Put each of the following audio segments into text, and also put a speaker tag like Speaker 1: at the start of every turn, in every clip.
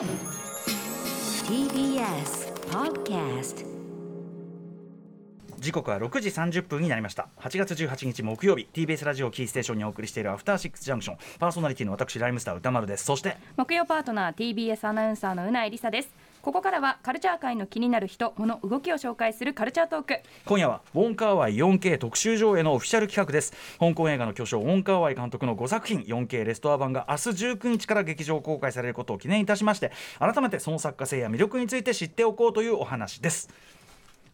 Speaker 1: TBS Podcast
Speaker 2: 時刻は6時30分になりました。8月18日木曜日。TBS ラジオキーステーションにお送りしているアフターシックスジャンクションパーソナリティの私ライムスター歌丸です。そして
Speaker 3: 木曜パートナー TBS アナウンサーのうないりさですここからはカルチャー界の気になる人物動きを紹介するカルチャートーク。
Speaker 2: 今夜はウォンカーワイ 4K 特集上映のオフィシャル企画です。香港映画の巨匠ウォンカーワイ監督の5作品 4K レストア版が明日19日から劇場公開されることを記念いたしまして改めてその作家性や魅力について知っておこうというお話です。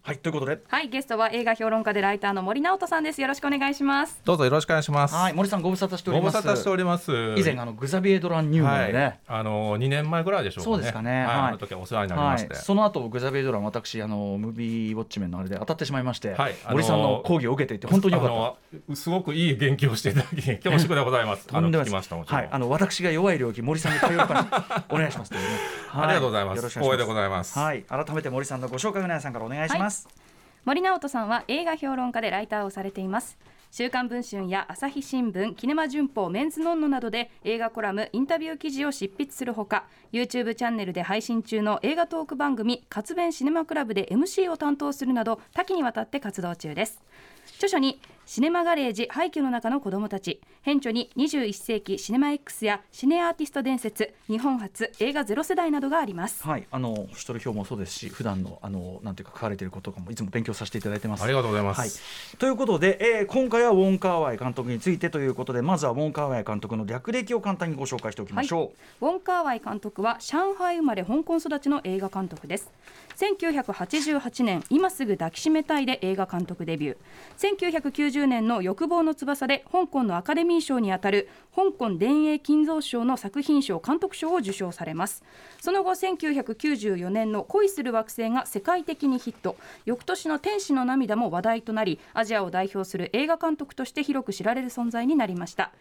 Speaker 2: はいということで
Speaker 3: はいゲストは映画評論家でライターの森直人さんですよろしくお願いします
Speaker 4: どうぞよろしくお願いします。
Speaker 2: はい森さんご無沙汰しております
Speaker 4: ご無沙汰しております。
Speaker 2: 以前あのグザビエドラン入門
Speaker 4: はい、
Speaker 2: でね、
Speaker 4: あの2年前ぐらいでしょうかね。
Speaker 2: そうですかね
Speaker 4: はい、
Speaker 2: はい
Speaker 4: あの時はお世話になりまして。
Speaker 2: はい、その後グザビエドラン私あのムービーウォッチメンのあれで当たってしまいまして、
Speaker 4: はい
Speaker 2: 森さんの講義を受けていて本当によかった。
Speaker 4: あのすごくいい勉強をしていただき 恐縮でございます。あの聞きましたもちろん。
Speaker 2: はい、あの私が弱い領域森さんに頼るからお願いしますというね。は
Speaker 4: ありがとうございます
Speaker 2: よろしくお願いし
Speaker 4: 光栄でございます
Speaker 2: はい、改めて森さんのご紹介を皆さんからお願いします。
Speaker 3: 森直人さんは映画評論家でライターをされています。週刊文春や朝日新聞キネマ旬報メンズノンノなどで映画コラムインタビュー記事を執筆するほか YouTube チャンネルで配信中の映画トーク番組活弁シネマクラブで MC を担当するなど多岐にわたって活動中です。著書にシネマガレージ廃墟の中の子供たち。編著に21世紀シネマ X やシネアーティスト伝説日本初映画ゼロ世代などがあります。
Speaker 2: はい、あのシュトル表もそうですし、普段のあのなんていうか書かれていることとかもいつも勉強させていただいてます。
Speaker 4: ありがとうございます。
Speaker 2: はい、ということで、えー今回はウォン・カーワイ監督についてということで、まずはウォン・カーワイ監督の略歴を簡単にご紹介しておきましょう。
Speaker 3: ウォン・カーワイ監督は上海生まれ香港育ちの映画監督です1988年今すぐ抱きしめたいで映画監督デビュー。1990年の欲望の翼で香港のアカデミー賞にあたる香港電影金像賞の作品賞監督賞を受賞されます。その後1994年の恋する惑星が世界的にヒット。翌年の天使の涙も話題となりアジアを代表する映画監督として広く知られる存在になりました。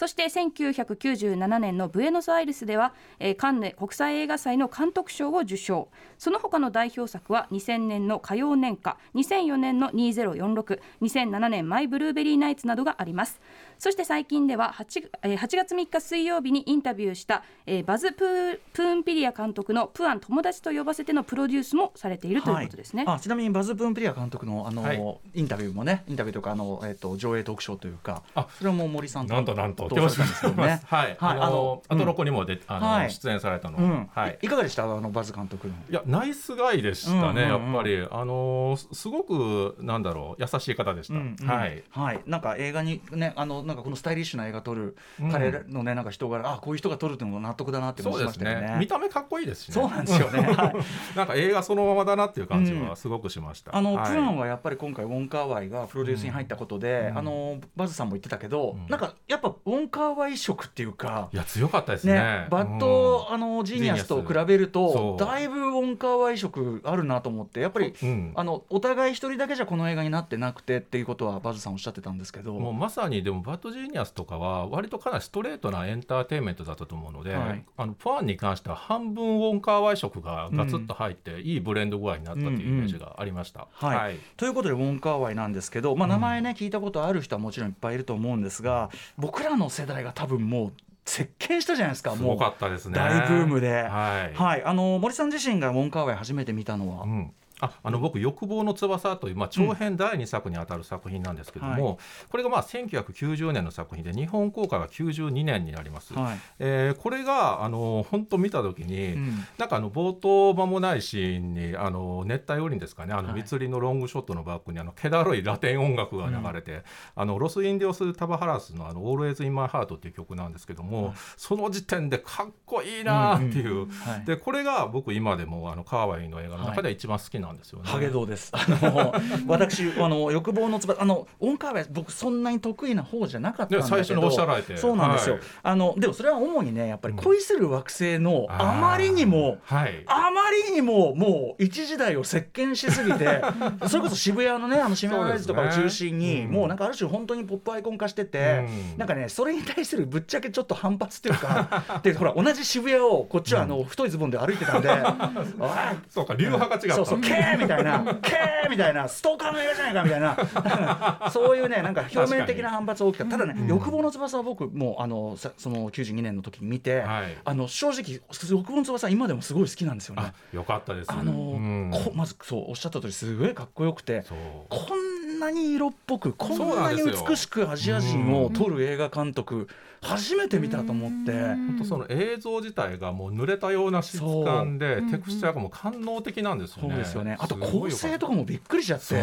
Speaker 3: そして1997年のブエノスアイレスでは、えーカンヌ国際映画祭の監督賞を受賞。その他の代表作は2000年の火曜年歌2004年の20462007年マイ・ブルーベリー・ナイツなどがあります。そして最近では 8, えー8月3日水曜日にインタビューした、えーバズ・プープーンピリア監督の「プアン友達と呼ばせて」のプロデュースもされているということですね。
Speaker 2: はい、あちなみにバズ・プーンプリア監督のあの、
Speaker 4: はい。
Speaker 2: インタビューもねインタビューとかあの、えっと上映特賞というか
Speaker 4: あ。
Speaker 2: それはもう森さんと
Speaker 4: なんとなんと
Speaker 2: どうされたんですよね。
Speaker 4: はい、あの
Speaker 2: うん。
Speaker 4: アトロコにもであの、
Speaker 2: はい。
Speaker 4: 出演されたの、
Speaker 2: うん。
Speaker 4: はい。
Speaker 2: い、。いかがでした？あのバズ監督の。
Speaker 4: いやナイスガイでしたね、
Speaker 2: うんうんうん。
Speaker 4: やっぱり。あのすすごくなんだろう優しい方でした、
Speaker 2: うんうん。
Speaker 4: はい。
Speaker 2: はい、なんか映画にねあのなんかこのスタイリッシュな映画撮る、
Speaker 4: うん。
Speaker 2: 彼のねなんか人柄あこういう人が撮るっていうのも納得だなって思いますしたよね。
Speaker 4: ね見た目かっこいいですしね。
Speaker 2: そうなんですよね。はい。
Speaker 4: なんか映画そのままだなっていう感じ
Speaker 2: うん
Speaker 4: はすごくしました、
Speaker 2: あの、
Speaker 4: はい。
Speaker 2: プアンはやっぱり今回ウォンカーワイがプロデュースに入ったことで、
Speaker 4: うん。
Speaker 2: あのバズさんも言ってたけど、
Speaker 4: うん。
Speaker 2: なんかやっぱウォンカーワイ色っていうか
Speaker 4: いや強かったですね。
Speaker 2: ね、バッド、あのジーニアスと比べるとだいぶウォンカーワイ色あるなと思ってやっぱり、
Speaker 4: うん。
Speaker 2: あのお互い一人だけじゃこの映画になってなくてっていうことはバズさんおっしゃってたんですけど。
Speaker 4: もうまさにでもバッドジーニアスとかは割とかなりストレートなエンターテインメントだったと思うので、
Speaker 2: はい。
Speaker 4: あのプアンに関しては半分ウォンカーワイ色がガツッと入って、いいブレンド具合になったっていうイメージがありました。
Speaker 2: はい。ということでウォンカーワイなんですけど、まあ、名前ね、聞いたことある人はもちろんいっぱいいると思うんですが僕らの世代が多分もう席巻したじゃないですかもう。
Speaker 4: すごかったですね。
Speaker 2: 大ブームで、
Speaker 4: はい。
Speaker 2: はい、あの森さん自身がウォンカーワイ初めて見たのは、
Speaker 4: うんああの僕「欲望の翼」という、まあ、長編第2作にあたる作品なんですけども、
Speaker 2: は
Speaker 4: これがまあ1990年の作品で日本公開が92年になります。
Speaker 2: はい。
Speaker 4: えーこれがあの本当見た時に、
Speaker 2: うん。
Speaker 4: なんかあの冒頭間もないシーンにあの熱帯雨林ですかねあの
Speaker 2: はい。
Speaker 4: 密林のロングショットのバックにあの気だるいラテン音楽が流れて、あのロス・インディオス・タバハラスの「あの Always in My Heart」っていう曲なんですけども、
Speaker 2: はい。
Speaker 4: その時点でかっこいいなっていう。
Speaker 2: うんうんはい。
Speaker 4: でこれが僕今でもあのカーワイの映画の中では一番好きなんですよね。
Speaker 2: ハゲドウです。あの 私あの欲望のつばあのオンカーベ僕そんなに得意な方じゃなかったんだけど。
Speaker 4: ね最初におっしゃられて。
Speaker 2: そうなんですよ。
Speaker 4: はい。
Speaker 2: あのでもそれは主にねやっぱり恋する惑星の
Speaker 4: あ
Speaker 2: まりにも、
Speaker 4: はい。
Speaker 2: あまりにももう一時代を席巻しすぎて それこそ渋谷のねあの渋谷ライズとかを中心に、
Speaker 4: そうですね。
Speaker 2: もうなんかある種本当にポップアイコン化してて、
Speaker 4: うん。
Speaker 2: なんかねそれに対するぶっちゃけちょっと反発っていうか でほら同じ渋谷をこっちはあの太いズボンで歩いてたんで「おい
Speaker 4: そうか流派が違
Speaker 2: そうそう、ケーみたいな、ケーみたいな、ストーカーの映画じゃないかみたいな、そういうね、なんか表面的な反発が大きかった、ただね、欲望の翼は僕、もうあのさその92年の時に見て、
Speaker 4: はい。
Speaker 2: あの正直、欲望の翼、今でもすごい好きなんですよね。
Speaker 4: あ。よかったです。
Speaker 2: あの
Speaker 4: うん。
Speaker 2: こまずそうおっしゃった通りすごいかっこよくてこんなに色っぽくこ
Speaker 4: んな
Speaker 2: に美しくアジア人を撮る映画監督初めて見たと思って。
Speaker 4: 本当その映像自体がもう濡れたような質感でテクスチャーがもう官能的なんですよね。
Speaker 2: そうですよね。あと構成とかもびっくりしちゃって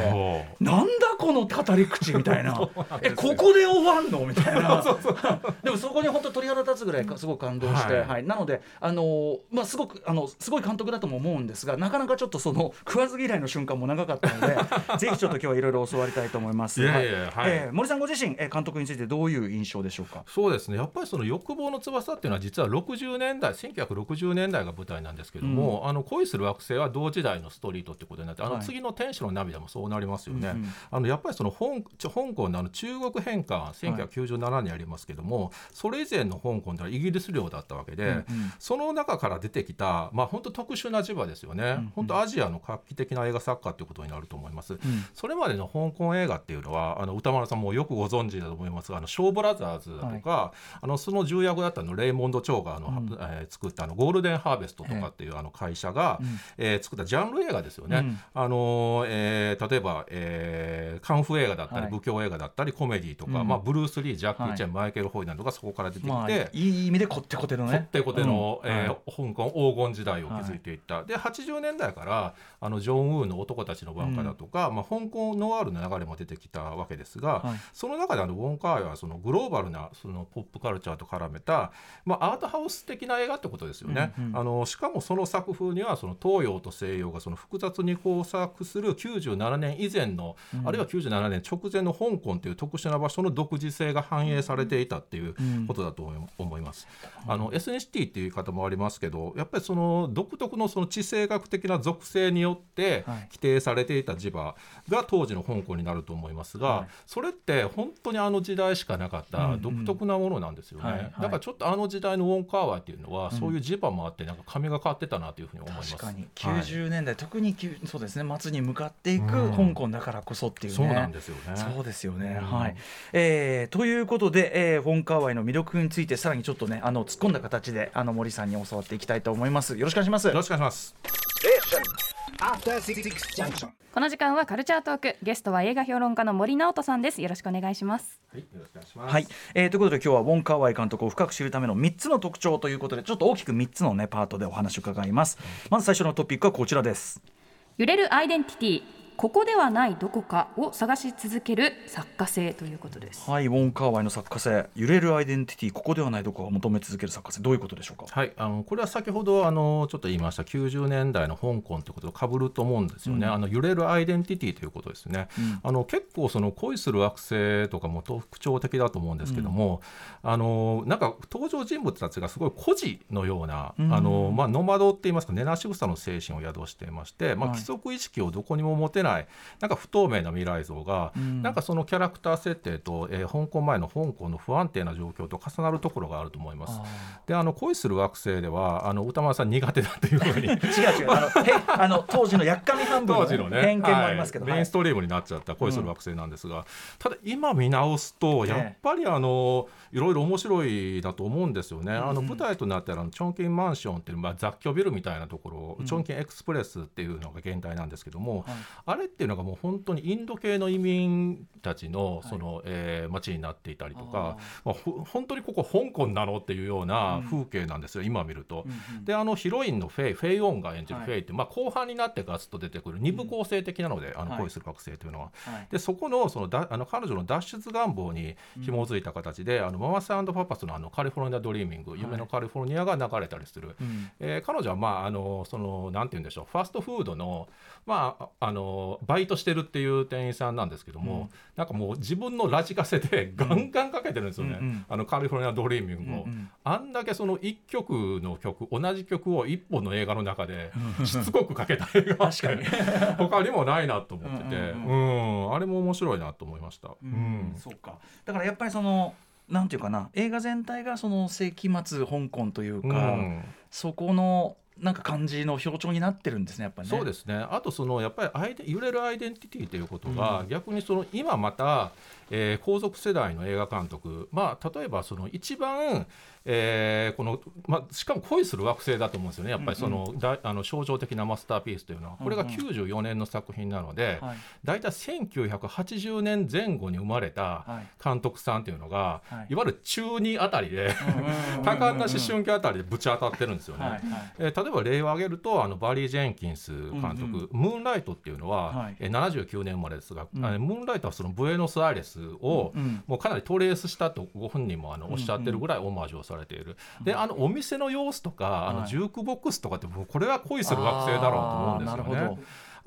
Speaker 2: なんだこの語り口みたいな。
Speaker 4: な
Speaker 2: えここで終わんのみたいな。でもそこに本当鳥肌立つぐらいかすごく感動して、は
Speaker 4: はい。い
Speaker 2: なのであのーまあすごくあのすごい監督だとも思うんですがなかなかちょっとその食わず嫌いの瞬間も長かったのでぜひちょっと今日はいろいろ教わりたいと思います。
Speaker 4: いやいやはい。
Speaker 2: えー森さんご自身、えー監督についてどういう印象でしょうか？
Speaker 4: そうですねやっぱりその欲望の翼っていうのは実は60年代1960年代が舞台なんですけども、あの恋する惑星は同時代のストリートってことになってあ
Speaker 2: はい。
Speaker 4: の次の天使の涙もそうなりますよね。
Speaker 2: うん。うん
Speaker 4: あのやっぱりその香港のあの中国返還1997年ありますけども、それ以前の香港ではイギリス領だったわけで、
Speaker 2: うんうん。
Speaker 4: その中から出てきた、まあ、本当特殊な磁場ですよね、本当アジアの画期的な映画作家ということになると思います。それまでの香港映画っていうのはあの歌丸さんもよくご存知だと思いますがあのショーブラザーズだとか、あのその重役だったのレイモンド・チョーがあの、えー作ったあのゴールデン・ハーベストとかっていうあの会社が、えー作ったジャンル映画ですよね。
Speaker 2: うん。
Speaker 4: あのえー例えば、えーカンフー映画だったり、
Speaker 2: はい。
Speaker 4: 武教映画だったりコメディとか、
Speaker 2: うん。
Speaker 4: まあ、ブルース・リージャッキー・チェン、
Speaker 2: は
Speaker 4: マイケル・ホイなどがそこから出てきて、
Speaker 2: まあ、いい意味でこってこてのね。
Speaker 4: こってこての、
Speaker 2: うん。
Speaker 4: えー
Speaker 2: はい。
Speaker 4: 香港黄金時代を築いていった、で80年代からあのジョン・ウーの男たちの挽歌だとか、まあ、香港ノワールの流れも出てきたわけですが、
Speaker 2: はい。
Speaker 4: その中であのウォン・カーイはそのグローバルなそのポップカルチャーと絡めた、まあ、アートハウス的な映画ってことですよね。
Speaker 2: うんうん。
Speaker 4: あのしかもその作風にはその東洋と西洋がその複雑に交錯する97年以前の、あるいは97年直前の香港という特殊な場所の独自性が反映されていたっていうことだと思います。あのエスニシティっていう言い方もありますけどやっぱりその独特のその地政学的な属性によって
Speaker 2: はい。
Speaker 4: 規定されていた磁場が当時の香港になると思いますが、
Speaker 2: はい。
Speaker 4: それって本当にあの時代しかなかった独特なものなんですよね、
Speaker 2: はいはい。
Speaker 4: だからちょっとあの時代のウォン・カーワイっていうのは、そういう磁場もあってなんか髪が変わってたなというふうに思います。
Speaker 2: 確かに。
Speaker 4: はい。
Speaker 2: 90年代、特にきゅそうですね末に向かっていく
Speaker 4: うん。
Speaker 2: 香港だからこそっていうね、
Speaker 4: そうなんですよね。
Speaker 2: そうですよね、
Speaker 4: うん。
Speaker 2: はい、えーということで、えー、本川愛の魅力についてさらにちょっとねあの突っ込んだ形であの森さんに教わっていきたいと思います。よろしくお願いします。
Speaker 4: よろしくお願いします。
Speaker 5: Junction.
Speaker 3: この時間はカルチャートークゲストは映画評論家の森直人さんです。よろしくお願いします。
Speaker 4: はい、よろしくお願いします。
Speaker 2: はい、えーということで今日はウォン・カーワイ監督を深く知るための3つの特徴ということでちょっと大きく3つのねパートでお話を伺います。まず最初のトピックはこちらです。
Speaker 3: 揺れるアイデンティティここではないどこかを探し続ける作家性ということです。
Speaker 2: はいウォン・カーワイの作家性。揺れるアイデンティティここではないどこかを求め続ける作家性。どういうことでしょうか？
Speaker 4: はい、あのこれは先ほどあのちょっと言いました90年代の香港ということとかぶると思うんですよね、あの揺れるアイデンティティということですね、あの結構その恋する惑星とかも特徴的だと思うんですけども、あのなんか登場人物たちがすごい孤児のような、あのまあ、ノマドって言いますか根なし草の精神を宿していまして、まあ、
Speaker 2: はい。
Speaker 4: 規則意識をどこにも持てないなんか不透明な未来像が、なんかそのキャラクター設定と、えー香港前の香港の不安定な状況と重なるところがあると思います。であの恋する惑星ではあの歌丸さん苦手だというふうに。
Speaker 2: 違う違う。あのへあの当時のやっかみ半分の
Speaker 4: 当時のね。
Speaker 2: 偏見もありますけど、
Speaker 4: はい。メインストリームになっちゃった恋する惑星なんですが、ただ今見直すと
Speaker 2: ええ。
Speaker 4: やっぱりあのいろいろ面白いだと思うんですよね、あの舞台となってあるチョンキンマンションっていう、まあ、雑居ビルみたいなところ、 Chungking Express っていうのが原題なんですけども、あれっていうのがもう本当にインド系の移民たちのその、えー街になっていたりとか、まあ、ほ本当にここ香港なのっていうような風景なんですよ、今見ると。であのヒロインのフェイ、フェイ・ウォンが演じるフェイって、まあ、後半になってガツッと出てくる二部構成的なので、あの
Speaker 2: はい。
Speaker 4: 恋する惑星というのは。
Speaker 2: はい。
Speaker 4: でそこのそのだあの彼女の脱出願望に紐づいた形で、あのママスパパスのあのカリフォルニア・ドリーミング、夢のカリフォルニアが流れたりする、
Speaker 2: ん。
Speaker 4: えー彼女は、まあ、あのそのなんて言うんでしょうファストフードの,、まあ、あののバイトしてるっていう店員さんなんですけども、なんかもう自分のラジカセでガンガンかけてるんですよね、
Speaker 2: うんうん。
Speaker 4: あのカリフォルニア・ドリーミングを、
Speaker 2: うんうん。
Speaker 4: あんだけその1曲の曲同じ曲を1本の映画の中でしつこくかけた映画って
Speaker 2: 確かに。
Speaker 4: 他にもないなと思ってて。
Speaker 2: うん
Speaker 4: う
Speaker 2: うん。
Speaker 4: あれも面白いなと思いました。
Speaker 2: うん。そうか。だからやっぱりそのなんていうかな。映画全体がその世紀末香港というか、
Speaker 4: うん。
Speaker 2: そこのなんか感じの象徴になってるんですねやっぱりね。
Speaker 4: そうですねあとそのやっぱりアイデ揺れるアイデンティティということが、逆にその今また、えー皇族世代の映画監督、まあ、例えばその一番、えーこのまあ、しかも恋する惑星だと思うんですよね。やっぱりその、だあの象徴的なマスターピースというのは。これが
Speaker 2: うんうん
Speaker 4: 94年の作品なので、
Speaker 2: はい。
Speaker 4: 大体1980年前後に生まれた
Speaker 2: はい。
Speaker 4: 監督さんというのが、
Speaker 2: はい。
Speaker 4: い、わゆる中2あたりで、多感な思春期あたりでぶち当たってるんですよね。
Speaker 2: はいはい。
Speaker 4: えー例えば例を挙げるとあのバリー・ジェンキンス監督「ムーンライト」っていうのは、
Speaker 2: はい。
Speaker 4: えー79年生まれですが、
Speaker 2: うん。
Speaker 4: ムーンライトはそのブエノスアイレスを、
Speaker 2: うん
Speaker 4: もうかなりトレースしたとご本人もあのおっしゃってるぐらいオマージュをされている、であのお店の様子とかあ
Speaker 2: はい。
Speaker 4: のジュークボックスとかってこれは恋する惑星だろうと思うんですよね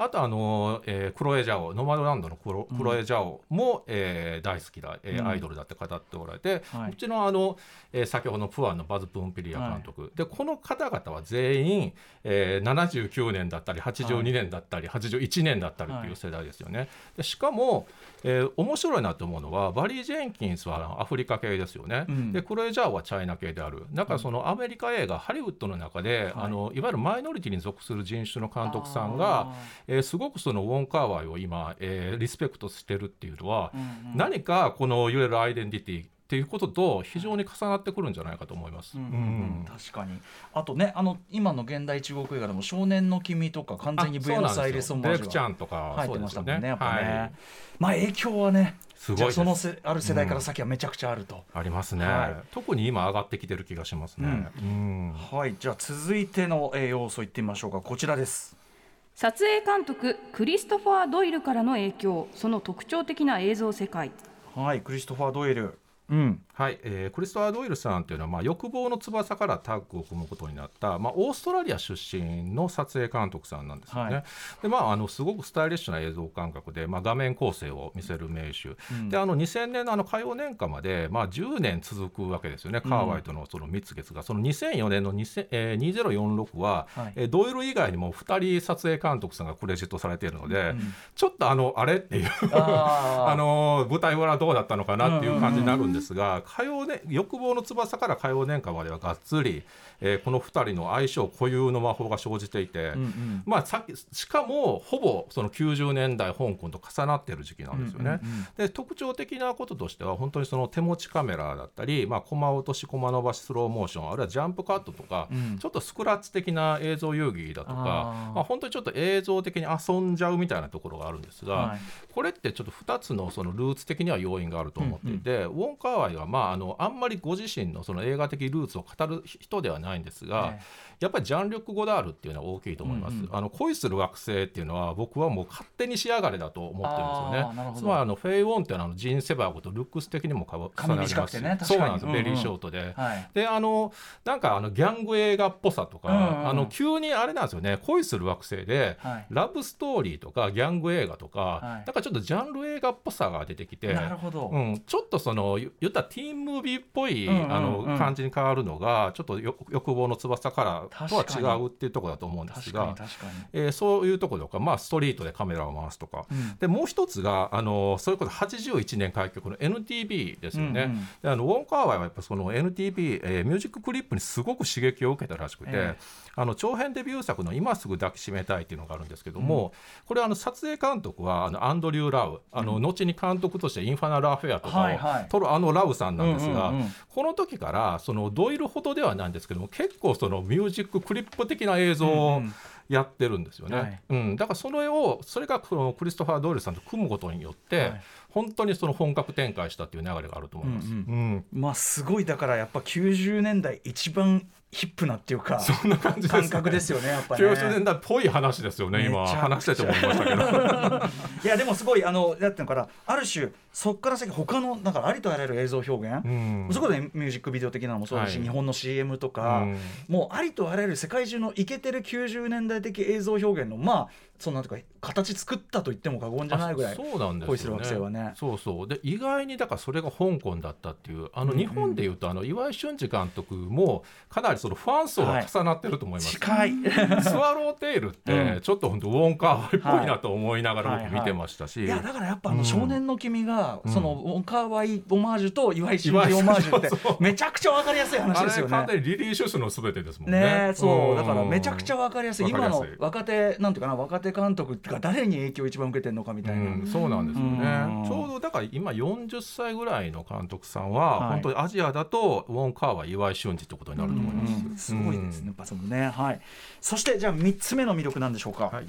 Speaker 4: あとあの、えークロエ・ジャオノマドランドのクロクロエ・ジャオも、えー大好きだ、えー
Speaker 2: うん。
Speaker 4: アイドルだって語っておられて、
Speaker 2: はい。う
Speaker 4: ちのあの、えー先ほどのプアンのバズ・プンピリア監督、でこの方々は全員、えー79年だったり82年だったり、81年だったりっていう世代ですよね。でしかも、えー面白いなと思うのはバリー・ジェンキンスはアフリカ系ですよね、
Speaker 2: うん。
Speaker 4: でクロエ・ジャオはチャイナ系である。だからそのアメリカ映画、ハリウッドの中で、い、あのいわゆるマイノリティに属する人種の監督さんが、えーすごくそのウォン・カーワイを今、えーリスペクトしてるっていうのは、
Speaker 2: うんうん。
Speaker 4: 何かこのいわゆるアイデンティティっていうことと非常に重なってくるんじゃないかと思います。
Speaker 2: うんうんうん。
Speaker 4: うん。
Speaker 2: 確かに。あとねあの今の現代中国映画でも「少年の君」とか完全にブエノスアイレスオマージュが
Speaker 4: デレクちゃんとか
Speaker 2: 入ってましたもんねやっぱね、
Speaker 4: はい。
Speaker 2: まあ影響はね
Speaker 4: すごいです。
Speaker 2: じゃあそのせある世代から先はめちゃくちゃあると、
Speaker 4: ありますね、
Speaker 2: はい。
Speaker 4: 特に今上がってきてる気がしますね。うん。
Speaker 2: はい。じゃあ続いての、えー要素いってみましょうか。こちらです
Speaker 3: 撮影監督クリストファー・ドイルからの影響その特徴的な映像世界。
Speaker 2: はいクリストファー・ドイル。うん。
Speaker 4: はいえークリストファー・ドイルさんというのは、まあ、欲望の翼からタッグを組むことになった、まあ、オーストラリア出身の撮影監督さんなんですよね。
Speaker 2: はい。
Speaker 4: でまあ、あのすごくスタイリッシュな映像感覚で、まあ、画面構成を見せる名手、であの2000年のあの火曜年間まで、まあ、10年続くわけですよね、カーワイとのその蜜月が。その2004年の2000、えー2046は、
Speaker 2: はい。
Speaker 4: えードイル以外にも2人撮影監督さんがクレジットされているので、ちょっとあのあれっていう
Speaker 2: あ
Speaker 4: の舞台裏どうだったのかなっていう感じになるんですが、火曜ね、欲望の翼から火曜年間まではがっつり、えーこの2人の相性固有の魔法が生じていて、
Speaker 2: うんうん。
Speaker 4: まあ、さっきしかもほぼその90年代香港と重なってる時期なんですよね。
Speaker 2: うんうんうん
Speaker 4: で特徴的なこととしては本当にその手持ちカメラだったり、まあ、コマ落としコマ伸ばしスローモーションあるいはジャンプカットとか、
Speaker 2: うん。
Speaker 4: ちょっとスクラッチ的な映像遊戯だとかまあ、本当にちょっと映像的に遊んじゃうみたいなところがあるんですが、
Speaker 2: はい。
Speaker 4: これってちょっと2つのそのルーツ的には要因があると思っていて、ウォン・カーワイはまああのあんまりご自身のその映画的ルーツを語る人ではないんですが、
Speaker 2: ね
Speaker 4: やっぱりジャンルク・ゴダールっていうのは大きいと思います。
Speaker 2: うんうん。
Speaker 4: あの恋する惑星っていうのは僕はもう勝手に仕上がれだと思ってるんですよね。つまりあのフェイ・ウォンっていうのはジン・セバーゴとルックス的にもかわ
Speaker 2: 髪
Speaker 4: 重なります
Speaker 2: ね
Speaker 4: そうなんです、
Speaker 2: うんうん
Speaker 4: ベリーショートで。
Speaker 2: はい。
Speaker 4: であのなんかあのギャング映画っぽさとか、
Speaker 2: うんうん
Speaker 4: あの急にあれなんですよね。恋する惑星で、
Speaker 2: はい。
Speaker 4: ラブストーリーとかギャング映画とか、
Speaker 2: はい。
Speaker 4: なんかちょっとジャンル映画っぽさが出てきて
Speaker 2: なるほど、
Speaker 4: うん、ちょっとその言言ったらティーンムービーっぽい、
Speaker 2: うんうんうん。
Speaker 4: あの感じに変わるのがちょっとよ欲望の翼からとは違うっていうところだと思うんですが。えーそういうところとか、まあ、ストリートでカメラを回すとか、
Speaker 2: うん。
Speaker 4: でもう一つがあのそれこそ81年開局の NTB ですよね、
Speaker 2: うんうん。
Speaker 4: であのウォン・カーワイはやっぱその NTB、えーミュージッククリップにすごく刺激を受けたらしくて、
Speaker 2: え
Speaker 4: あの長編デビュー作の「今すぐ抱きしめたい」っていうのがあるんですけども、これはあの撮影監督はあのアンドリュー・ラウ。あの、後に監督としてインファナル・アフェアとかを
Speaker 2: はいはい。
Speaker 4: 撮るあのラウさんなんですが、
Speaker 2: うんうんうん。
Speaker 4: この時からそのドイルほどではないんですけども結構そのミュージッククリップ的な映像を
Speaker 2: うんうん。
Speaker 4: やってるんですよね、
Speaker 2: はい。
Speaker 4: うん、だからそれをそれがこのクリストファー・ドイルさんと組むことによって、
Speaker 2: はい。
Speaker 4: 本当にその本格展開したっていう流れがあると思います。
Speaker 2: うん
Speaker 4: うん。
Speaker 2: まあすごい。だからやっぱ90年代一番ヒップなっていうか
Speaker 4: そんな感じね。
Speaker 2: 感覚ですよねやっぱね。
Speaker 4: 90年代っぽい話ですよね今。話してて思いましたけど。
Speaker 2: いやでもすごいあのだってのからある種そっから先他のだからありとあらゆる映像表現、
Speaker 4: うん。
Speaker 2: そこでミュージックビデオ的なのもそうだし、
Speaker 4: はい。
Speaker 2: 日本の CM とか、
Speaker 4: うん。
Speaker 2: もうありとあらゆる世界中のイケてる90年代的映像表現のまあそのなんていうか形作ったと言っても過言じゃないぐらい
Speaker 4: あそうなんです
Speaker 2: る惑星はね。
Speaker 4: そうそう。で意外にだからそれが香港だったっていうあの日本でいうと、あの岩井俊二監督もかなりそのファン層が重なってると思います、
Speaker 2: 近い。
Speaker 4: スワローテイルって、
Speaker 2: うん。
Speaker 4: ちょっと本当ウォンカーワイっぽいなと思いながら
Speaker 2: はい
Speaker 4: 僕見てましたし、
Speaker 2: いやだからやっぱあ
Speaker 4: うん。
Speaker 2: の少年の君が、
Speaker 4: うん
Speaker 2: そのウォンカーワイオマージュと岩井俊二オマージュって めちゃくちゃわかりやすい話
Speaker 4: あ
Speaker 2: ですよね。
Speaker 4: れ完。全にリリー・シュスの全てですもんね。
Speaker 2: ねそう。だから
Speaker 4: ん。
Speaker 2: めちゃくちゃわかりやすい。今の若手なんていうかな若手監督が誰に影響を一番受けてるのかみたいな、
Speaker 4: うん、そうなんですよ
Speaker 2: うん。
Speaker 4: ね。ちょうどだから今40歳ぐらいの監督さんは、
Speaker 2: はい。
Speaker 4: 本当にアジアだとウォン・カーは岩井俊二ってことになると思います。
Speaker 2: うん。すごいですね、やっぱそのね。はい。そしてじゃあ3つ目の魅力なんでしょうか、
Speaker 4: はい。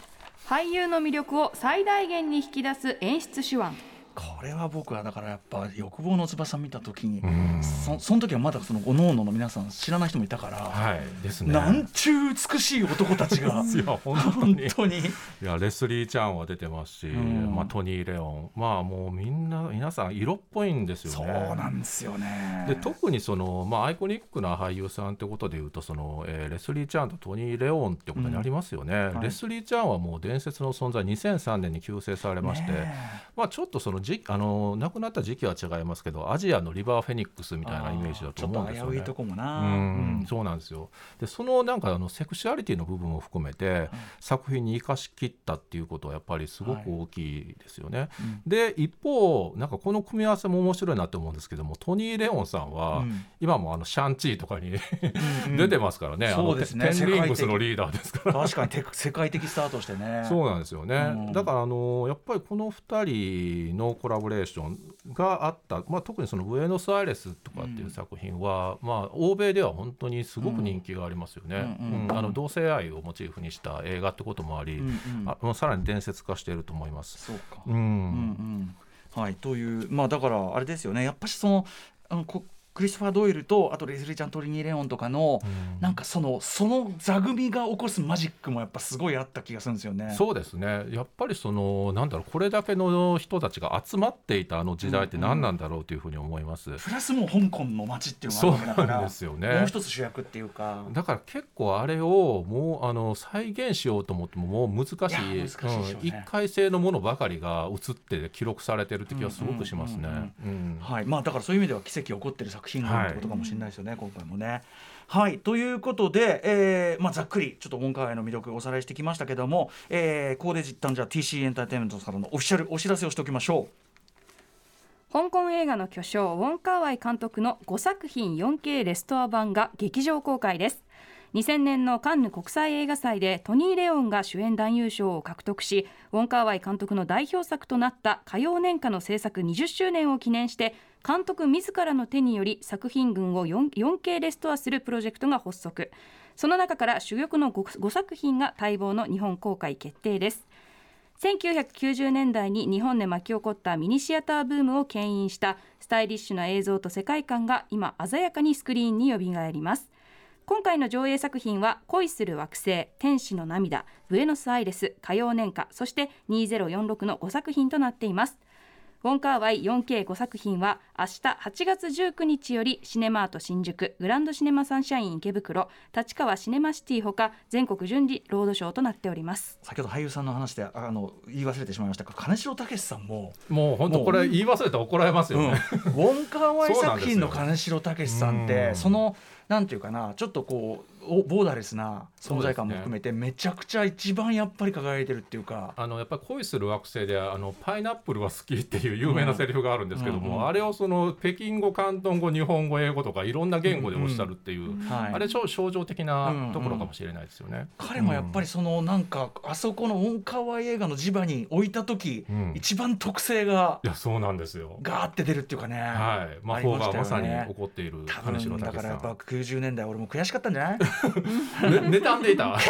Speaker 3: 俳優の魅力を最大限に引き出す演出手腕
Speaker 2: これは僕はだからやっぱ欲望の翼見た時に、
Speaker 4: うん。
Speaker 2: そその時はまだそのおのおのの皆さん知らない人もいたから、
Speaker 4: はいですね。
Speaker 2: なんちゅう美しい男たちが
Speaker 4: いや本当
Speaker 2: 本
Speaker 4: に。いやレスリー・チャンは出てますし、
Speaker 2: ん。
Speaker 4: まあ、トニー・レオン。まあもうみんな皆さん色っぽいんですよ
Speaker 2: そう
Speaker 4: ね。
Speaker 2: なんですよね。
Speaker 4: で特にその、まあ、アイコニックな俳優さんってことでいうとその、えーレスリー・チャンとトニー・レオンってことになりますよね、
Speaker 2: はい。
Speaker 4: レスリー・チャンはもう伝説の存在2003年に急逝されまして、
Speaker 2: ね
Speaker 4: まあ、ちょっとそのじあの亡くなった時期は違いますけどアジアのリバー・フェニックスみたいなイメージだと思うんですよね。
Speaker 2: ちょっと危ういと。こもな、
Speaker 4: うん。
Speaker 2: うん。
Speaker 4: そうなんですよ。でそのなんかあのセクシュアリティの部分を含めて作品に生かしきったっていうことはやっぱりすごく大きいですよね。
Speaker 2: うん。
Speaker 4: で一方なんかこの組み合わせも面白いなと思うんですけどもトニー・レオンさんは、
Speaker 2: うん。
Speaker 4: 今もあのシャンチーとかに
Speaker 2: うん
Speaker 4: 出てますからね、あの
Speaker 2: そうですね。
Speaker 4: テンリングスのリーダーですから。
Speaker 2: 確かにて世界的スタートしてね。
Speaker 4: そうなんですよね、
Speaker 2: うん。
Speaker 4: だからあのやっぱりこの2人のコラボレーションがあった、まあ、特にその「ブエノスアイレス」とかっていう作品は、まあ、欧米では本当にすごく人気がありますよね、
Speaker 2: うんうん。
Speaker 4: うん。あの同性愛をモチーフにした映画ってこともあり、
Speaker 2: うんう
Speaker 4: さらに伝説化していると思います。
Speaker 2: そうか。
Speaker 4: うん。
Speaker 2: うんうん。はい。というまあだからあれですよね。やっぱしそのあのこクリストファー・ドイルとあとレズリー・ちゃんトリニー・レオンとかの、
Speaker 4: うん
Speaker 2: なんかそのその座組が起こすマジックもやっぱすごいあった気がするんですよね。
Speaker 4: そうですねやっぱりそのなんだろうこれだけの人たちが集まっていたあの時代って何なんだろうというふうに思います。
Speaker 2: プラスもう香港の街っていうの
Speaker 4: そう
Speaker 2: があるから
Speaker 4: なんですよ
Speaker 2: もう
Speaker 4: ね。
Speaker 2: 一つ主役っていうか。
Speaker 4: だから結構あれをもうあの再現しようと思ってももう難しい一回性のものばかりが映って記録されてるって気がすごくしますね
Speaker 2: うんうん。
Speaker 4: うん
Speaker 2: はいまあ、だからそういう意味では奇跡起こってる作品があるってことかもしれないですよね、今回もね。はいということで、えーまあ、ざっくりちょっとウォンカワイの魅力をおさらいしてきましたけども、えー、ここで一旦じゃあ TC エンターテインメントからのオフィシャルお知らせをしておきましょう
Speaker 3: 香港映画の巨匠ウォン・カーワイ監督の5作品 4K レストア版が劇場公開です2000年のカンヌ国際映画祭でトニー・レオンが主演男優賞を獲得しウォン・カーワイ監督の代表作となった火曜年間の制作20周年を記念して監督自らの手により作品群を 4- 4K レストアするプロジェクトが発足。その中から珠玉の 5, 5作品が待望の日本公開決定です。1990年代に日本で巻き起こったミニシアターブームを牽引したスタイリッシュな映像と世界観が今鮮やかにスクリーンによみがえります。今回の上映作品は恋する惑星天使の涙ブエノスアイレス火曜年歌そして2046の5作品となっています。ウォンカーワイ 4K5 作品は明日8月19日よりシネマート新宿グランドシネマサンシャイン池袋立川シネマシティほか全国順次ロードショーとなっております。
Speaker 2: う先ほど俳優さんの話であの言い忘れてしまいましたが金城武さんも、
Speaker 4: もう本当これ言い忘れたら怒られますよ
Speaker 2: うん、ウ
Speaker 4: ね。
Speaker 2: ォンカーワイ作品の金城武さんって
Speaker 4: うん
Speaker 2: そのなんていうかなちょっとこうおボーダレスな存在感も含めて、めちゃくちゃ一番やっぱり輝いてるっていうか。
Speaker 4: あのやっぱり恋する惑星であのパイナップルは好きっていう有名なセリフがあるんですけども、
Speaker 2: うんうん。
Speaker 4: あれをその北京語広東語日本語英語とかいろんな言語でおっしゃるっていう、
Speaker 2: はい。
Speaker 4: あれ超象徴的なところかもしれないですよね。
Speaker 2: 彼もやっぱりそのなんかあそこのウォンカーワイ映画の磁場に置いた時、
Speaker 4: うん。
Speaker 2: 一番特性が
Speaker 4: いやそうなんですよ。
Speaker 2: ガーって出るっていうかね、
Speaker 4: はい、魔法がまさに起こっている
Speaker 2: 多
Speaker 4: 金城
Speaker 2: 分だ。からやっぱ90年代俺も悔しかったんじゃない？
Speaker 4: ね妬んでいた？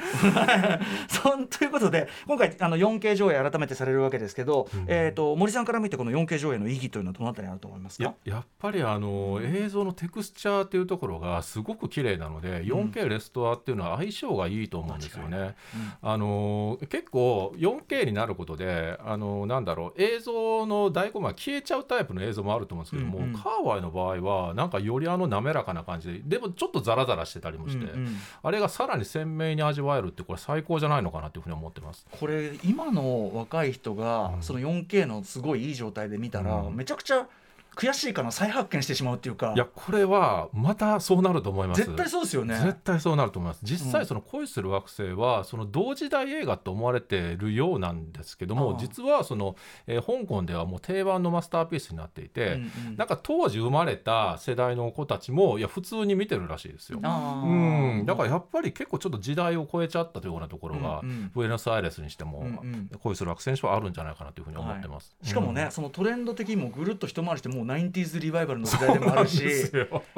Speaker 2: そんということで今回あの 4K 上映改めてされるわけですけど、えー、と森さんから見てこの 4K 上映の意義というのはどのあたりにあると思いますか？
Speaker 4: ややっぱりあの映像のテクスチャーっていうところがすごく綺麗なので 4K レストアっていうのは相性がいいと思うんですよね。あの結構 4K になることであのなんだろう映像の醍醐味が消えちゃうタイプの映像もあると思うんですけども、
Speaker 2: うんうん。
Speaker 4: カーワイの場合はなんかよりあの滑らかな感じででもちょっとザラザラしてたりもして、
Speaker 2: うんうん。
Speaker 4: あれがさらに鮮明に味わえるってこれ最高じゃないのかなっていうふうに思ってます。
Speaker 2: これ今の若い人が
Speaker 4: うん
Speaker 2: その 4K のすごいいい状態で見たら、
Speaker 4: うん
Speaker 2: めちゃくちゃ悔しいかな再発見してしまうっていうか。
Speaker 4: いやこれはまたそうなると思います。
Speaker 2: 絶対そうですよね。
Speaker 4: 絶対そうなると思います。実
Speaker 2: うん。
Speaker 4: 際その恋する惑星はその同時代映画と思われてるようなんですけど
Speaker 2: あ
Speaker 4: も
Speaker 2: あ
Speaker 4: 実はその、えー香港ではもう定番のマスターピースになっていて、
Speaker 2: うんうん。
Speaker 4: なんか当時生まれた世代の子たちもいや普通に見てるらしいですよ。うん、だからやっぱり結構ちょっと時代を超えちゃったというようなところが、
Speaker 2: うんうん。
Speaker 4: ブエノスアイレスにしても、
Speaker 2: うんうん。
Speaker 4: 恋する惑星にしてはあるんじゃないかなというふうに思ってます。
Speaker 2: しかもね、
Speaker 4: うん。
Speaker 2: そのトレンド的にもぐるっと一回りしてもう 90s リバイバルの時代でもあるし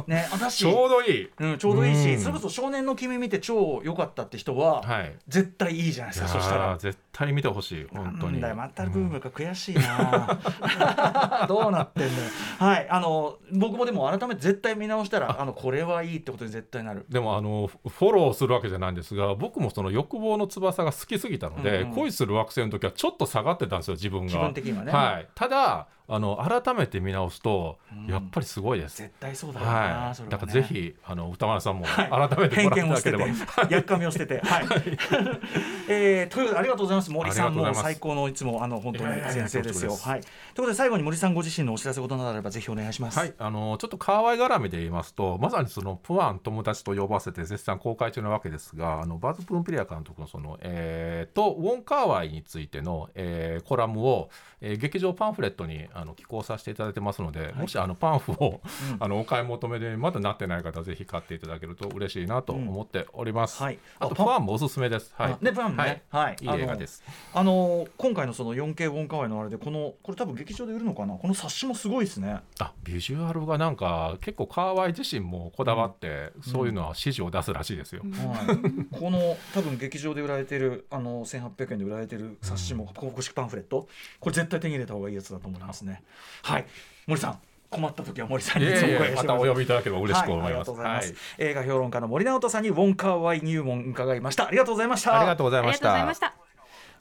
Speaker 2: ねあだし
Speaker 4: ちょうどいい。
Speaker 2: うん、ちょうどいいし、
Speaker 4: うん。
Speaker 2: それこそ少年の君見て超良かったって人は、
Speaker 4: はい。
Speaker 2: 絶対いいじゃないですかそしたら。
Speaker 4: 絶対見てほしい本当に。
Speaker 2: なんだよまたブームが悔しいな、どうなってんのよ。はいあの僕もでも改めて絶対見直したらあ。のこれはいいってことに絶対なる。
Speaker 4: でもあのフフォローするわけじゃないんですが僕もその欲望の翼が好きすぎたので、
Speaker 2: うんうん。
Speaker 4: 恋する惑星の時はちょっと下がってたんですよ自分が。
Speaker 2: 気分的にはね。
Speaker 4: はい、ただあの改めて見直すと、
Speaker 2: うん。
Speaker 4: やっぱりすごいです、
Speaker 2: 絶対そうだよな、
Speaker 4: はい。だからぜひあの歌丸さんも
Speaker 2: はい。
Speaker 4: 改めて
Speaker 2: 偏
Speaker 4: ご覧いただければ、
Speaker 2: やっかみを捨てて、はい。えーということでありがとうございます。森さんも最高のいつもあの本当に先生ですよ。はい。ということで最後に森さんご自身のお知らせことなどあればぜひお願いします。
Speaker 4: はい、あのちょっとカーワイ絡みで言いますとまさにそのプアン友達と呼ばせて絶賛公開中なわけですがあのバズ・プルンピリア監督のその、えーとウォン・カーワイについての、えーコラムを、えー劇場パンフレットにあの寄稿させていただいてますので、もしあのパンフを、あのお買い求めでまだなってない方はぜひ買っていただけると嬉しいなと思っております。
Speaker 2: うんはい
Speaker 4: あと
Speaker 2: あパン
Speaker 4: もおすすめです。はい
Speaker 2: あ。ねパンもねはい
Speaker 4: いい映画です。
Speaker 2: あの今回のその 4K ウォンカワイのあれでこのこれ多分劇場で売るのかな？この冊子もすごいですね。
Speaker 4: あビジュアルがなんか結構カーワイ自身もこだわって、そういうのは指示を出すらしいですよ。
Speaker 2: はい、この多分劇場で売られてるあの1800円で売られてる冊子も公式パンフレット？これ絶対手に入れた方がいいやつだと思いますね。はい。森さん困った時は森さん
Speaker 4: い
Speaker 2: に
Speaker 4: またお呼びいただければ嬉しく思い
Speaker 2: はい、ありが
Speaker 4: ます。
Speaker 2: とうございます、
Speaker 4: はい。
Speaker 2: 映画評論家の森直人さんにウォンカーワイ入門伺いました。ありがとうございました。
Speaker 4: ありが
Speaker 3: とうございました。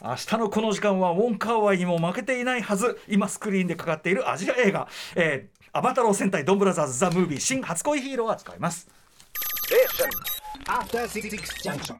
Speaker 2: 明日のこの時間はウォンカーワイにも負けていないはず。今スクリーンでかかっているアジア映画、えーアバタロー戦隊ドンブラザーズ・ザ・ムービー新初恋ヒーローを扱います。
Speaker 5: Station. After Six Junction.